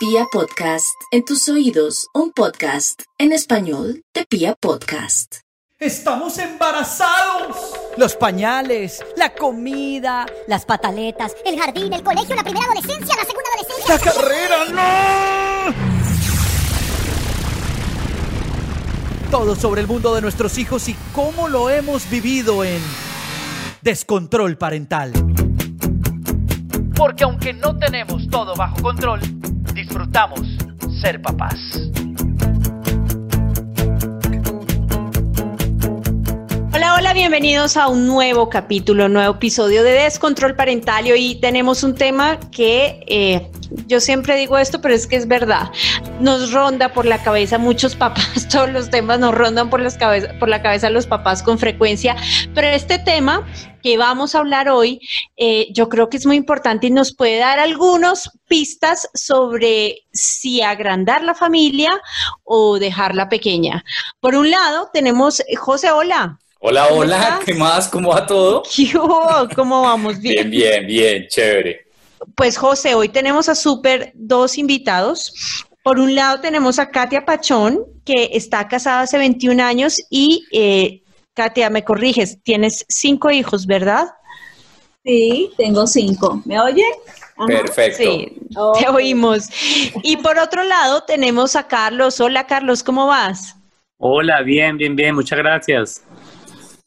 Pia Podcast, en tus oídos, un podcast en español de Pia Podcast. ¡Estamos embarazados! Los pañales, la comida, las pataletas, el jardín, el colegio, la primera adolescencia, la segunda adolescencia. ¡La carrera, no! Todo sobre el mundo de nuestros hijos y cómo lo hemos vivido en Descontrol Parental. Porque aunque no tenemos todo bajo control, disfrutamos ser papás. Hola, hola, bienvenidos a un nuevo capítulo, un nuevo episodio de Descontrol Parental. Y tenemos un tema que eh, yo siempre digo esto, pero es que es verdad. Nos ronda por la cabeza muchos papás, todos los temas nos rondan por, las por la cabeza los papás con frecuencia, pero este tema que vamos a hablar hoy, eh, yo creo que es muy importante y nos puede dar algunas pistas sobre si agrandar la familia o dejarla pequeña. Por un lado, tenemos, José, hola. Hola, hola, ¿qué más? ¿Cómo va todo? ¿Cómo vamos? Bien, bien, bien, chévere. Pues José, hoy tenemos a súper dos invitados. Por un lado tenemos a Katia Pachón, que está casada hace 21 años y eh, Katia, me corriges, tienes cinco hijos, ¿verdad? Sí, tengo cinco. ¿Me oye? Perfecto. Sí, te oímos. Y por otro lado tenemos a Carlos. Hola Carlos, ¿cómo vas? Hola, bien, bien, bien, muchas gracias.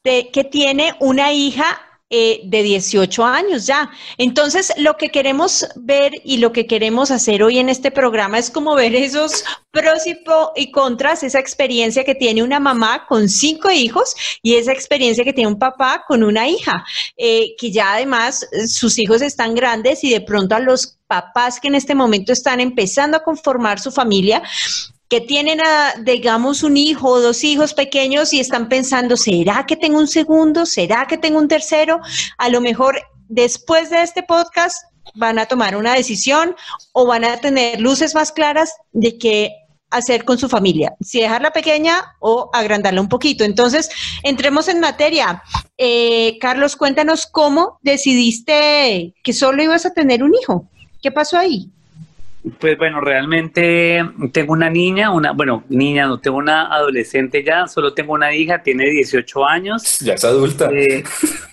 De, que tiene una hija eh, de 18 años ya. Entonces, lo que queremos ver y lo que queremos hacer hoy en este programa es como ver esos pros y, contras, esa experiencia que tiene una mamá con cinco hijos y esa experiencia que tiene un papá con una hija, eh, que ya además eh, sus hijos están grandes y de pronto a los papás que en este momento están empezando a conformar su familia, que tienen, a, digamos, un hijo o dos hijos pequeños y están pensando, ¿será que tengo un segundo? ¿Será que tengo un tercero? A lo mejor después de este podcast van a tomar una decisión o van a tener luces más claras de qué hacer con su familia, si dejarla pequeña o agrandarla un poquito. Entonces, entremos en materia. Eh, Carlos, cuéntanos cómo decidiste que solo ibas a tener un hijo. ¿Qué pasó ahí? Pues bueno, realmente tengo una niña, una, bueno, niña, no tengo una adolescente ya, solo tengo una hija, tiene 18 años. Ya es adulta. Eh,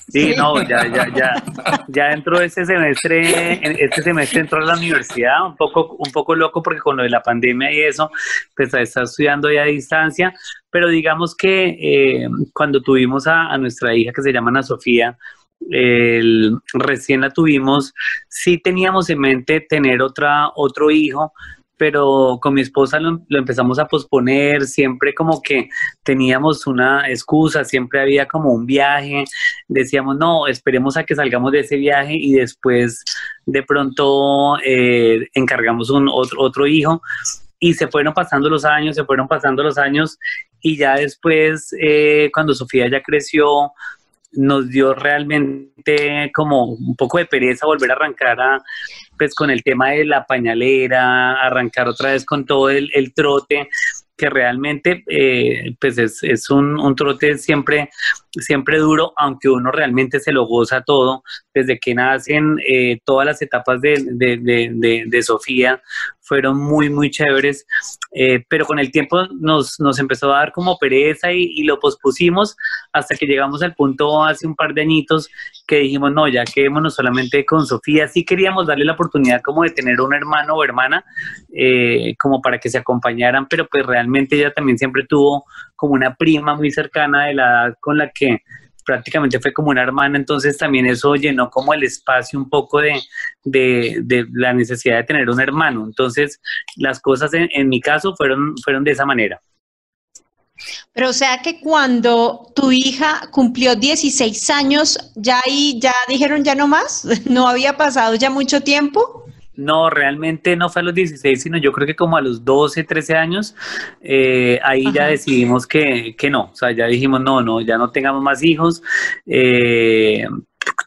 sí, no, ya, ya, ya, ya entró este semestre, este semestre entró a la universidad, un poco, un poco loco porque con lo de la pandemia y eso, pues está estudiando ya a distancia, pero digamos que eh, cuando tuvimos a, a nuestra hija que se llama Ana Sofía, el, recién la tuvimos, sí teníamos en mente tener otra, otro hijo, pero con mi esposa lo, empezamos a posponer, siempre como que teníamos una excusa, siempre había como un viaje, decíamos, no, esperemos a que salgamos de ese viaje y después de pronto eh, encargamos un otro, otro hijo y se fueron pasando los años, se fueron pasando los años y ya después, eh, cuando Sofía ya creció, nos dio realmente como un poco de pereza volver a arrancar a, pues con el tema de la pañalera, arrancar otra vez con todo el, el trote, que realmente eh, pues es, es un, un, trote siempre, siempre duro, aunque uno realmente se lo goza todo, desde que nacen eh, todas las etapas de, de, de, de, Sofía fueron muy, muy chéveres, eh, pero con el tiempo nos, nos, empezó a dar como pereza y, y, lo pospusimos hasta que llegamos al punto hace un par de añitos que dijimos, no, ya quedémonos solamente con Sofía, sí queríamos darle la oportunidad como de tener un hermano o hermana, eh, como para que se acompañaran, pero pues realmente ella también siempre tuvo como una prima muy cercana de la edad con la que prácticamente fue como una hermana, entonces también eso llenó como el espacio un poco de, de, la necesidad de tener un hermano. Entonces las cosas en, en, mi caso fueron, fueron de esa manera. Pero o sea que cuando tu hija cumplió 16 años, ya ahí ya dijeron ya no más, no había pasado ya mucho tiempo. No, realmente no fue a los 16, sino yo creo que como a los 12, 13 años, eh, ahí Ajá. ya decidimos que, que, no, o sea, ya dijimos, no, no, ya no tengamos más hijos, eh,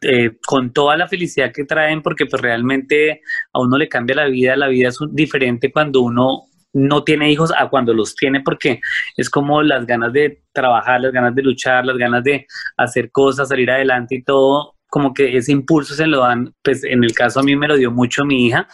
eh, con toda la felicidad que traen, porque pues realmente a uno le cambia la vida, la vida es diferente cuando uno no tiene hijos a cuando los tiene, porque es como las ganas de trabajar, las ganas de luchar, las ganas de hacer cosas, salir adelante y todo, como que ese impulso se lo dan, pues en el caso a mí me lo dio mucho mi hija,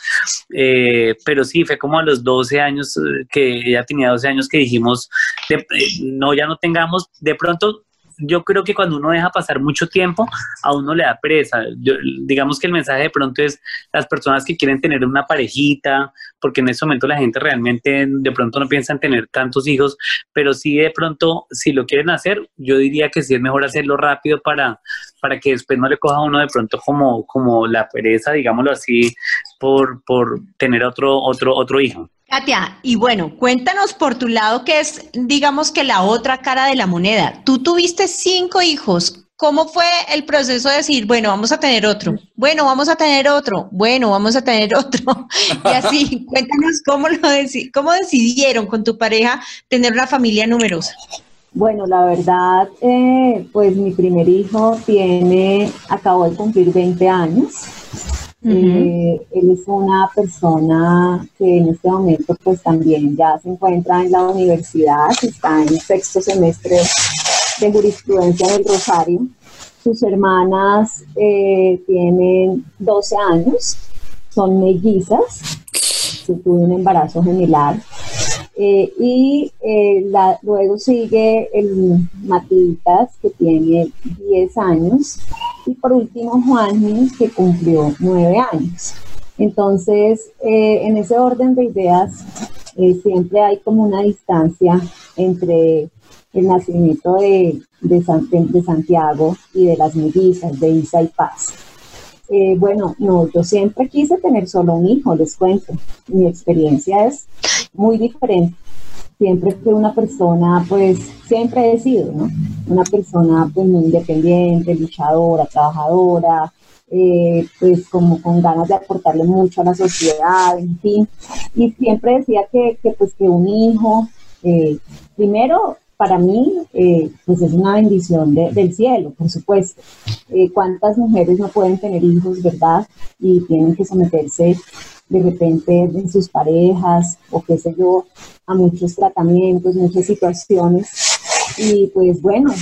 eh, pero sí, fue como a los 12 años, eh, que ella tenía 12 años que dijimos, eh, no, ya no tengamos, de pronto yo creo que cuando uno deja pasar mucho tiempo, a uno le da pereza. Yo- digamos que el mensaje de pronto es las personas que quieren tener una parejita, porque en ese momento la gente realmente de pronto no piensa en tener tantos hijos, pero sí de pronto, si lo quieren hacer, yo diría que sí es mejor hacerlo rápido para, para que después no le coja a uno de pronto como, como la pereza, digámoslo así, por, por tener otro, otro, otro hijo. Katia, y bueno, cuéntanos por tu lado que es, digamos que la otra cara de la moneda. Tú tuviste cinco hijos. ¿Cómo fue el proceso de decir, bueno, vamos a tener otro? Bueno, vamos a tener otro. Bueno, vamos a tener otro. Y así, cuéntanos cómo, lo deci- cómo decidieron con tu pareja tener una familia numerosa. Bueno, la verdad, eh, pues mi primer hijo tiene, acabó de cumplir 20 años. Eh, él es una persona que en este momento pues también ya se encuentra en la universidad, está en sexto semestre de jurisprudencia del Rosario. Sus hermanas eh, tienen 12 años, son mellizas, se tuvo un embarazo gemelar. Eh, y eh, luego sigue el Matitas, que tiene 10 años, y por último Juanji, que cumplió 9 años. Entonces, eh, en ese orden de ideas, eh, siempre hay como una distancia entre el nacimiento de- de Santiago y de las mellizas, de Isa y Paz. Eh, bueno, no, yo siempre quise tener solo un hijo, les cuento. Mi experiencia es muy diferente. Siempre fui una persona, pues, siempre he sido, ¿no? Una persona, pues, muy independiente, luchadora, trabajadora, eh, pues, como con ganas de aportarle mucho a la sociedad, en fin. Y siempre decía que, que pues, que un hijo, eh, primero, para mí, eh, pues es una bendición de- del cielo, por supuesto. Eh, ¿Cuántas mujeres no pueden tener hijos, verdad? Y tienen que someterse de repente de sus parejas o qué sé yo, a muchos tratamientos, muchas situaciones. Y pues bueno,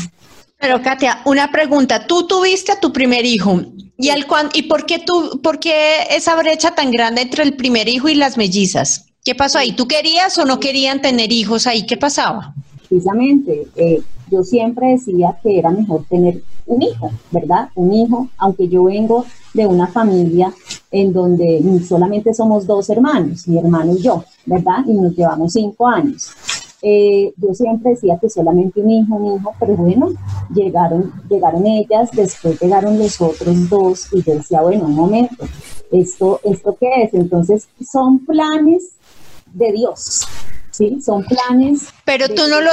Pero Katia, una pregunta. Tú tuviste a tu primer hijo. ¿Y, al cuan- ¿y por, qué tú, por qué esa brecha tan grande entre el primer hijo y las mellizas? ¿Qué pasó ahí? ¿Tú querías o no querían tener hijos ahí? ¿Qué pasaba? precisamente, eh, yo siempre decía que era mejor tener un hijo, ¿verdad? Un hijo, aunque yo vengo de una familia en donde solamente somos dos hermanos, mi hermano y yo, ¿verdad? Y nos llevamos cinco años. Eh, yo siempre decía que solamente un hijo, un hijo, pero bueno, llegaron, llegaron ellas, después llegaron los otros dos y yo decía, bueno, un momento, ¿esto, ¿esto qué es? Entonces, son planes de Dios, ¿sí? Son planes Pero tú no lo,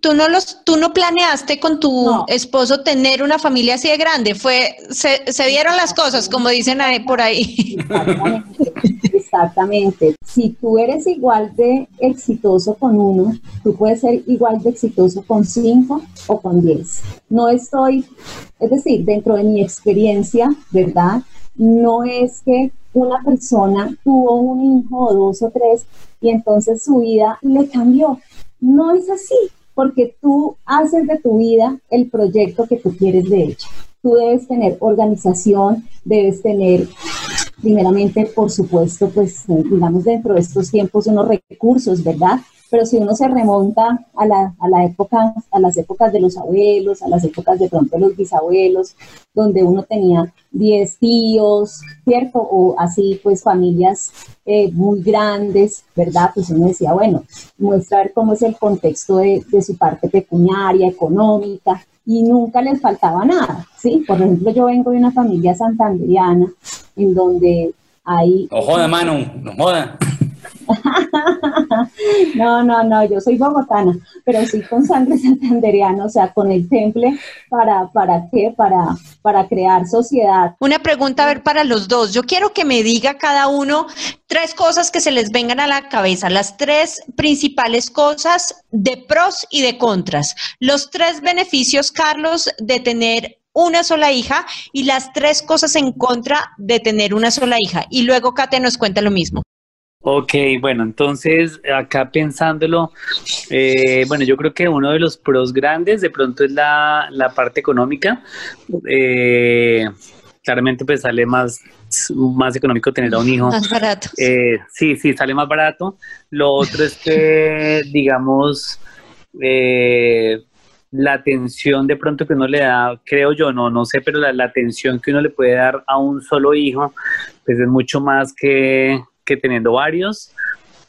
tú no los, tú no planeaste con tu No. esposo tener una familia así de grande. Fue, se, se dieron las cosas, como dicen ahí- por ahí. Exactamente, exactamente. Si tú eres igual de exitoso con uno, tú puedes ser igual de exitoso con cinco o con diez. No estoy, es decir, dentro de mi experiencia, ¿verdad? No es que una persona tuvo un hijo o dos o tres y entonces su vida le cambió. No es así, porque tú haces de tu vida el proyecto que tú quieres de ella. Tú debes tener organización, debes tener primeramente, por supuesto, pues digamos dentro de estos tiempos unos recursos, ¿verdad? Pero si uno se remonta a la, a la época, a las épocas de los abuelos, a las épocas de pronto de los bisabuelos, donde uno tenía 10 tíos, ¿cierto? O así, pues familias eh, muy grandes, ¿verdad? Pues uno decía, bueno, muestra ver cómo es el contexto de, de su parte pecuniaria, económica, y nunca les faltaba nada, ¿sí? Por ejemplo, yo vengo de una familia santanderiana en donde hay... No joda, mano, no joda. No, no, no, yo soy bogotana, pero sí con sangre santanderiana, o sea, con el temple, ¿para, para qué? Para, para crear sociedad. Una pregunta, a ver, para los dos. Yo quiero que me diga cada uno tres cosas que se les vengan a la cabeza, las tres principales cosas de pros y de contras. Los tres beneficios, Carlos, de tener una sola hija y las tres cosas en contra de tener una sola hija. Y luego Kate nos cuenta lo mismo. Ok, bueno, entonces acá pensándolo, eh, bueno, yo creo que uno de los pros grandes de pronto es la, la parte económica. Eh, claramente pues sale más, más económico tener a un hijo. Más barato. Eh, sí, sí, sale más barato. Lo otro es que, digamos, eh, la atención de pronto que uno le da, creo yo, no, no sé, pero la, la atención que uno le puede dar a un solo hijo, pues es mucho más que, que teniendo varios.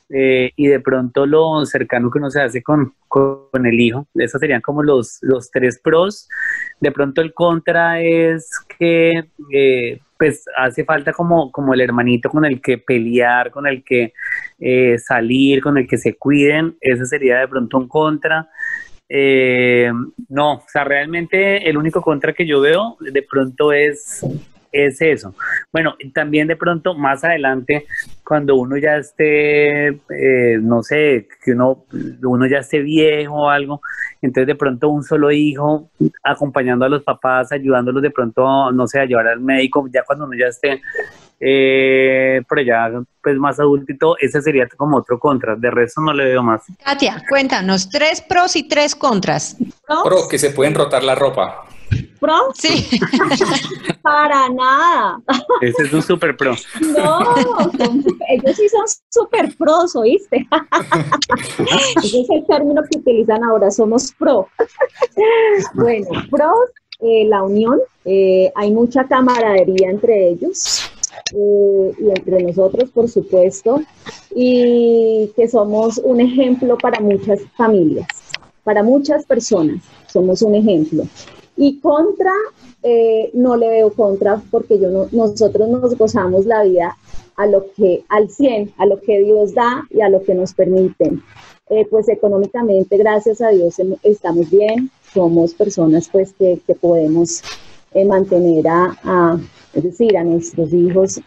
Eh, y de pronto lo cercano que uno se hace con, con el hijo. Esos serían como los, los tres pros. De pronto el contra es que eh, pues hace falta como, como el hermanito con el que pelear, con el que eh, salir, con el que se cuiden. Ese sería de pronto un contra. Eh, no, o sea, realmente el único contra que yo veo de pronto es, es eso. Bueno, también de pronto más adelante, cuando uno ya esté, eh, no sé, que uno, uno ya esté viejo o algo, entonces de pronto un solo hijo acompañando a los papás, ayudándolos de pronto, no sé, a llevar al médico, ya cuando uno ya esté eh, pero ya pues más adulto y todo, ese sería como otro contra, de resto no le veo más. Katia, cuéntanos, tres pros y tres contras. Pro, que se pueden rotar la ropa. ¿Pro? Sí. Para nada. Ese es un super pro. No, son- ellos sí son super pros, ¿oíste? Ese es el término que utilizan ahora, somos pro. Bueno, pros, eh, la unión, eh, hay mucha camaradería entre ellos eh, y entre nosotros, por supuesto, y que somos un ejemplo para muchas familias, para muchas personas, somos un ejemplo. Y contra, eh, no le veo contra porque yo no- nosotros nos gozamos la vida a lo que, al 100, a lo que Dios da y a lo que nos permiten. Eh, pues económicamente, gracias a Dios, em- estamos bien, somos personas pues que, que podemos eh, mantener a, es decir, a nuestros hijos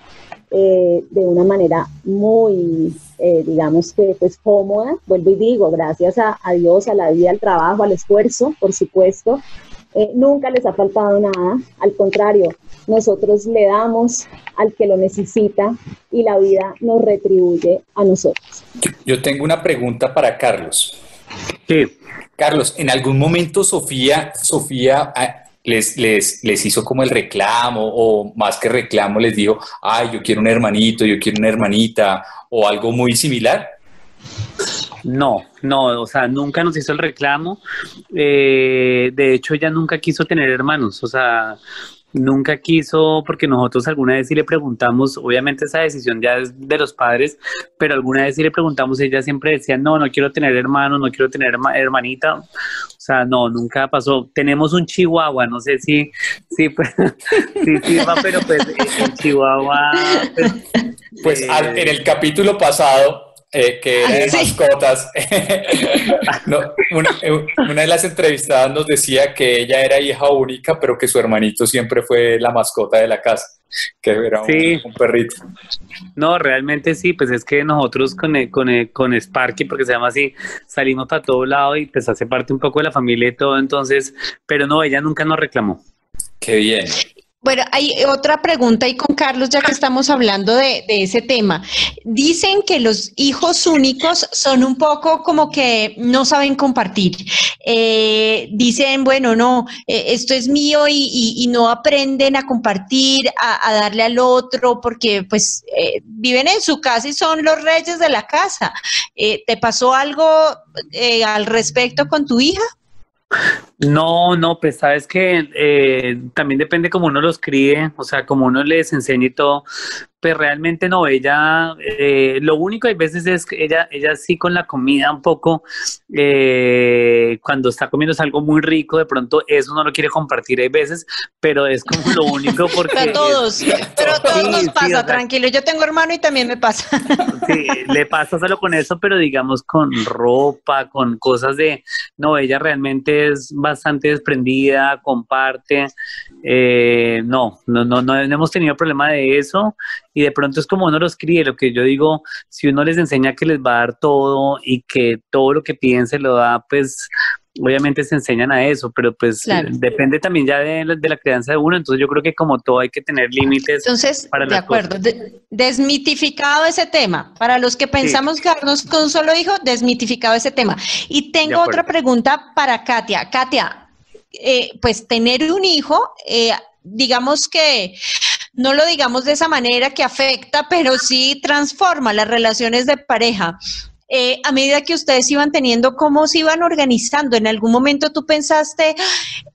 eh, de una manera muy, eh, digamos que pues cómoda, vuelvo y digo, gracias a Dios, a la vida, al trabajo, al esfuerzo, por supuesto, eh, nunca les ha faltado nada, al contrario, nosotros le damos al que lo necesita y la vida nos retribuye a nosotros. Yo tengo una pregunta para Carlos. Sí, Carlos, en algún momento Sofía, Sofía ah, les, les, les hizo como el reclamo o más que reclamo les dijo, ay, yo quiero un hermanito, yo quiero una hermanita o algo muy similar. No, no, o sea, nunca nos hizo el reclamo. Eh, de hecho, ella nunca quiso tener hermanos, o sea, nunca quiso, porque nosotros alguna vez sí le preguntamos, obviamente esa decisión ya es de los padres, pero alguna vez sí le preguntamos, ella siempre decía, no, no quiero tener hermanos, no quiero tener herma- hermanita. O sea, no, nunca pasó. Tenemos un chihuahua, no sé si, sí, pues, sí, sí, pero pues el chihuahua, pues, Pues Eh, en el capítulo pasado, eh, que era de Sí. mascotas, no, una, eh, una de las entrevistadas nos decía que ella era hija única, pero que su hermanito siempre fue la mascota de la casa, que era un perrito. No, realmente sí, pues es que nosotros con, el- con, el- con Sparky, porque se llama así, salimos para todo lado y pues hace parte un poco de la familia y todo, entonces, pero no, ella nunca nos reclamó. Qué bien. Bueno, hay otra pregunta ahí con Carlos, ya que estamos hablando de, ese tema. Dicen que los hijos únicos son un poco como que no saben compartir. Eh, dicen, bueno, no, eh, esto es mío y, y- y no aprenden a compartir, a, a darle al otro, porque pues eh, viven en su casa y son los reyes de la casa. Eh, ¿Te pasó algo eh, al respecto con tu hija? No, no, pues sabes que eh, también depende como uno los críe, o sea, como uno les enseñe y todo, pues realmente no, ella, eh, lo único hay veces es que ella, ella sí con la comida un poco, eh, cuando está comiendo es algo muy rico, de pronto eso no lo quiere compartir hay veces, pero es como lo único porque... A todos, pero a todos Sí, nos sí, pasa, o sea, tranquilo. Yo tengo hermano y también me pasa. Sí, le pasa solo con eso, pero digamos con ropa, con cosas de, no, ella realmente es bastante desprendida, comparte, eh, no, no, no, no hemos tenido problema de eso. Y de pronto es como uno los críe, lo que yo digo, si uno les enseña que les va a dar todo y que todo lo que piden se lo da, pues obviamente se enseñan a eso, pero pues Claro. eh, depende también ya de, la- de la crianza de uno, entonces yo creo que como todo hay que tener límites. Entonces, para de acuerdo, de- desmitificado ese tema. Para los que pensamos quedarnos con un solo hijo, desmitificado ese tema. Y tengo otra pregunta para Katia. Katia, eh, pues tener un hijo, eh, digamos que no lo digamos de esa manera que afecta, pero sí transforma las relaciones de pareja. Eh, a medida que ustedes iban teniendo, ¿cómo se iban organizando? ¿En algún momento tú pensaste,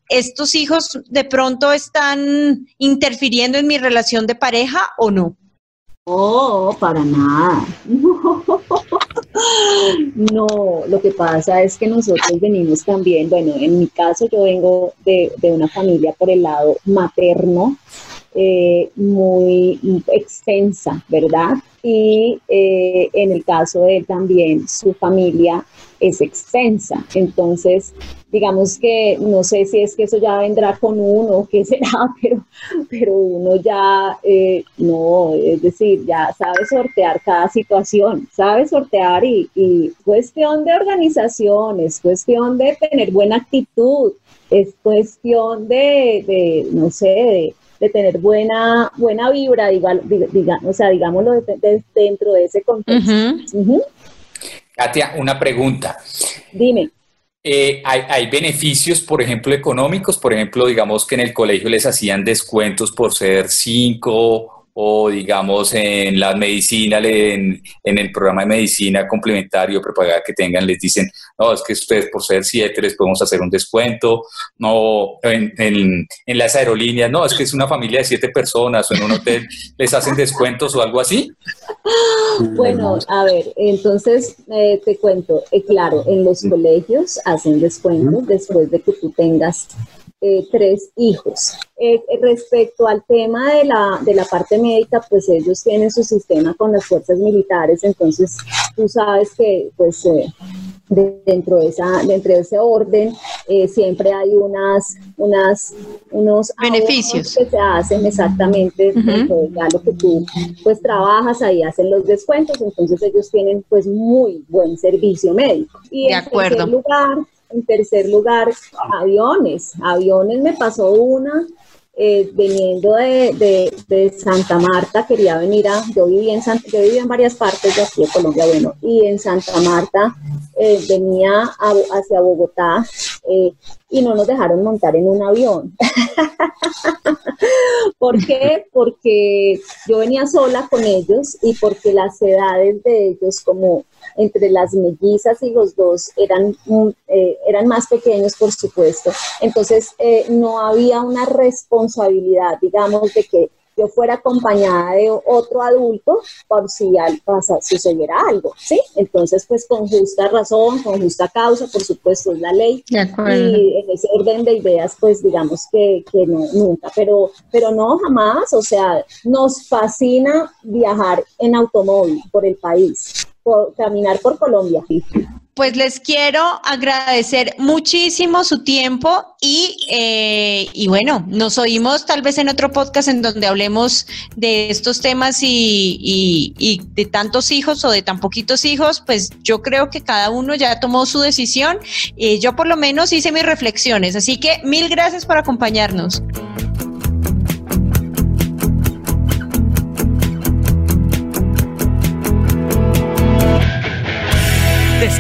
estos hijos de pronto están interfiriendo en mi relación de pareja o no? No, para nada. No, lo que pasa es que nosotros venimos también, bueno, en mi caso yo vengo de, de una familia por el lado materno, eh, muy extensa, ¿verdad? Y eh, en el caso de él también, su familia es extensa. Entonces, digamos que no sé si es que eso ya vendrá con uno, qué será, pero, pero uno ya eh, no, es decir, ya sabe sortear cada situación, sabe sortear y, y cuestión de organización, es cuestión de tener buena actitud, es cuestión de, de no sé, de de tener buena, buena vibra, diga, diga, o sea, digámoslo dentro de ese contexto. Katia, una pregunta. Dime. Eh, hay, hay, beneficios, por ejemplo, económicos, por ejemplo, digamos que en el colegio les hacían descuentos por ser cinco o digamos en la medicina, en, en, el programa de medicina complementario prepagada que tengan, les dicen, no, es que ustedes por ser siete les podemos hacer un descuento, no, en, en, en, las aerolíneas, no, es que es una familia de siete personas o en un hotel les hacen descuentos o algo así. Bueno, a ver, entonces eh, te cuento, eh, claro, en los colegios hacen descuentos después de que tú tengas eh, tres hijos. Eh, respecto al tema de la, de la parte médica, pues ellos tienen su sistema con las fuerzas militares, entonces tú sabes que pues eh, dentro, de esa, dentro de ese orden siempre hay unas, unas, unos beneficios que se hacen exactamente de lo que tú pues trabajas, ahí hacen los descuentos, entonces ellos tienen pues muy buen servicio médico. Y de acuerdo. En lugar, en tercer lugar, aviones. Aviones me pasó una eh, de, de, Santa Marta, quería venir a, yo viví en Santa, yo viví en varias partes de aquí de Colombia, bueno, y en Santa Marta eh, venía hacia Bogotá eh, y no nos dejaron montar en un avión. ¿Por qué? Porque yo venía sola con ellos y porque las edades de ellos, como entre las mellizas y los dos eran, eh, eran más pequeños, por supuesto. Entonces, eh, no había una responsabilidad, digamos, de que yo fuera acompañada de otro adulto por si al, pasa, sucediera algo, ¿sí? Entonces, pues con justa razón, con justa causa, por supuesto, es la ley. y en ese orden de ideas, pues digamos que, que no, nunca, pero, pero no jamás, o sea, nos fascina viajar en automóvil por el país caminar por Colombia. Pues les quiero agradecer muchísimo su tiempo y, eh, y, bueno, nos oímos tal vez en otro podcast en donde hablemos de estos temas y, y, de tantos hijos o de tan poquitos hijos, pues yo creo que cada uno ya tomó su decisión. y yo por lo menos hice mis reflexiones, así que mil gracias por acompañarnos.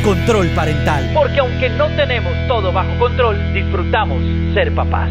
Descontrol parental. Porque aunque no tenemos todo bajo control, disfrutamos ser papás.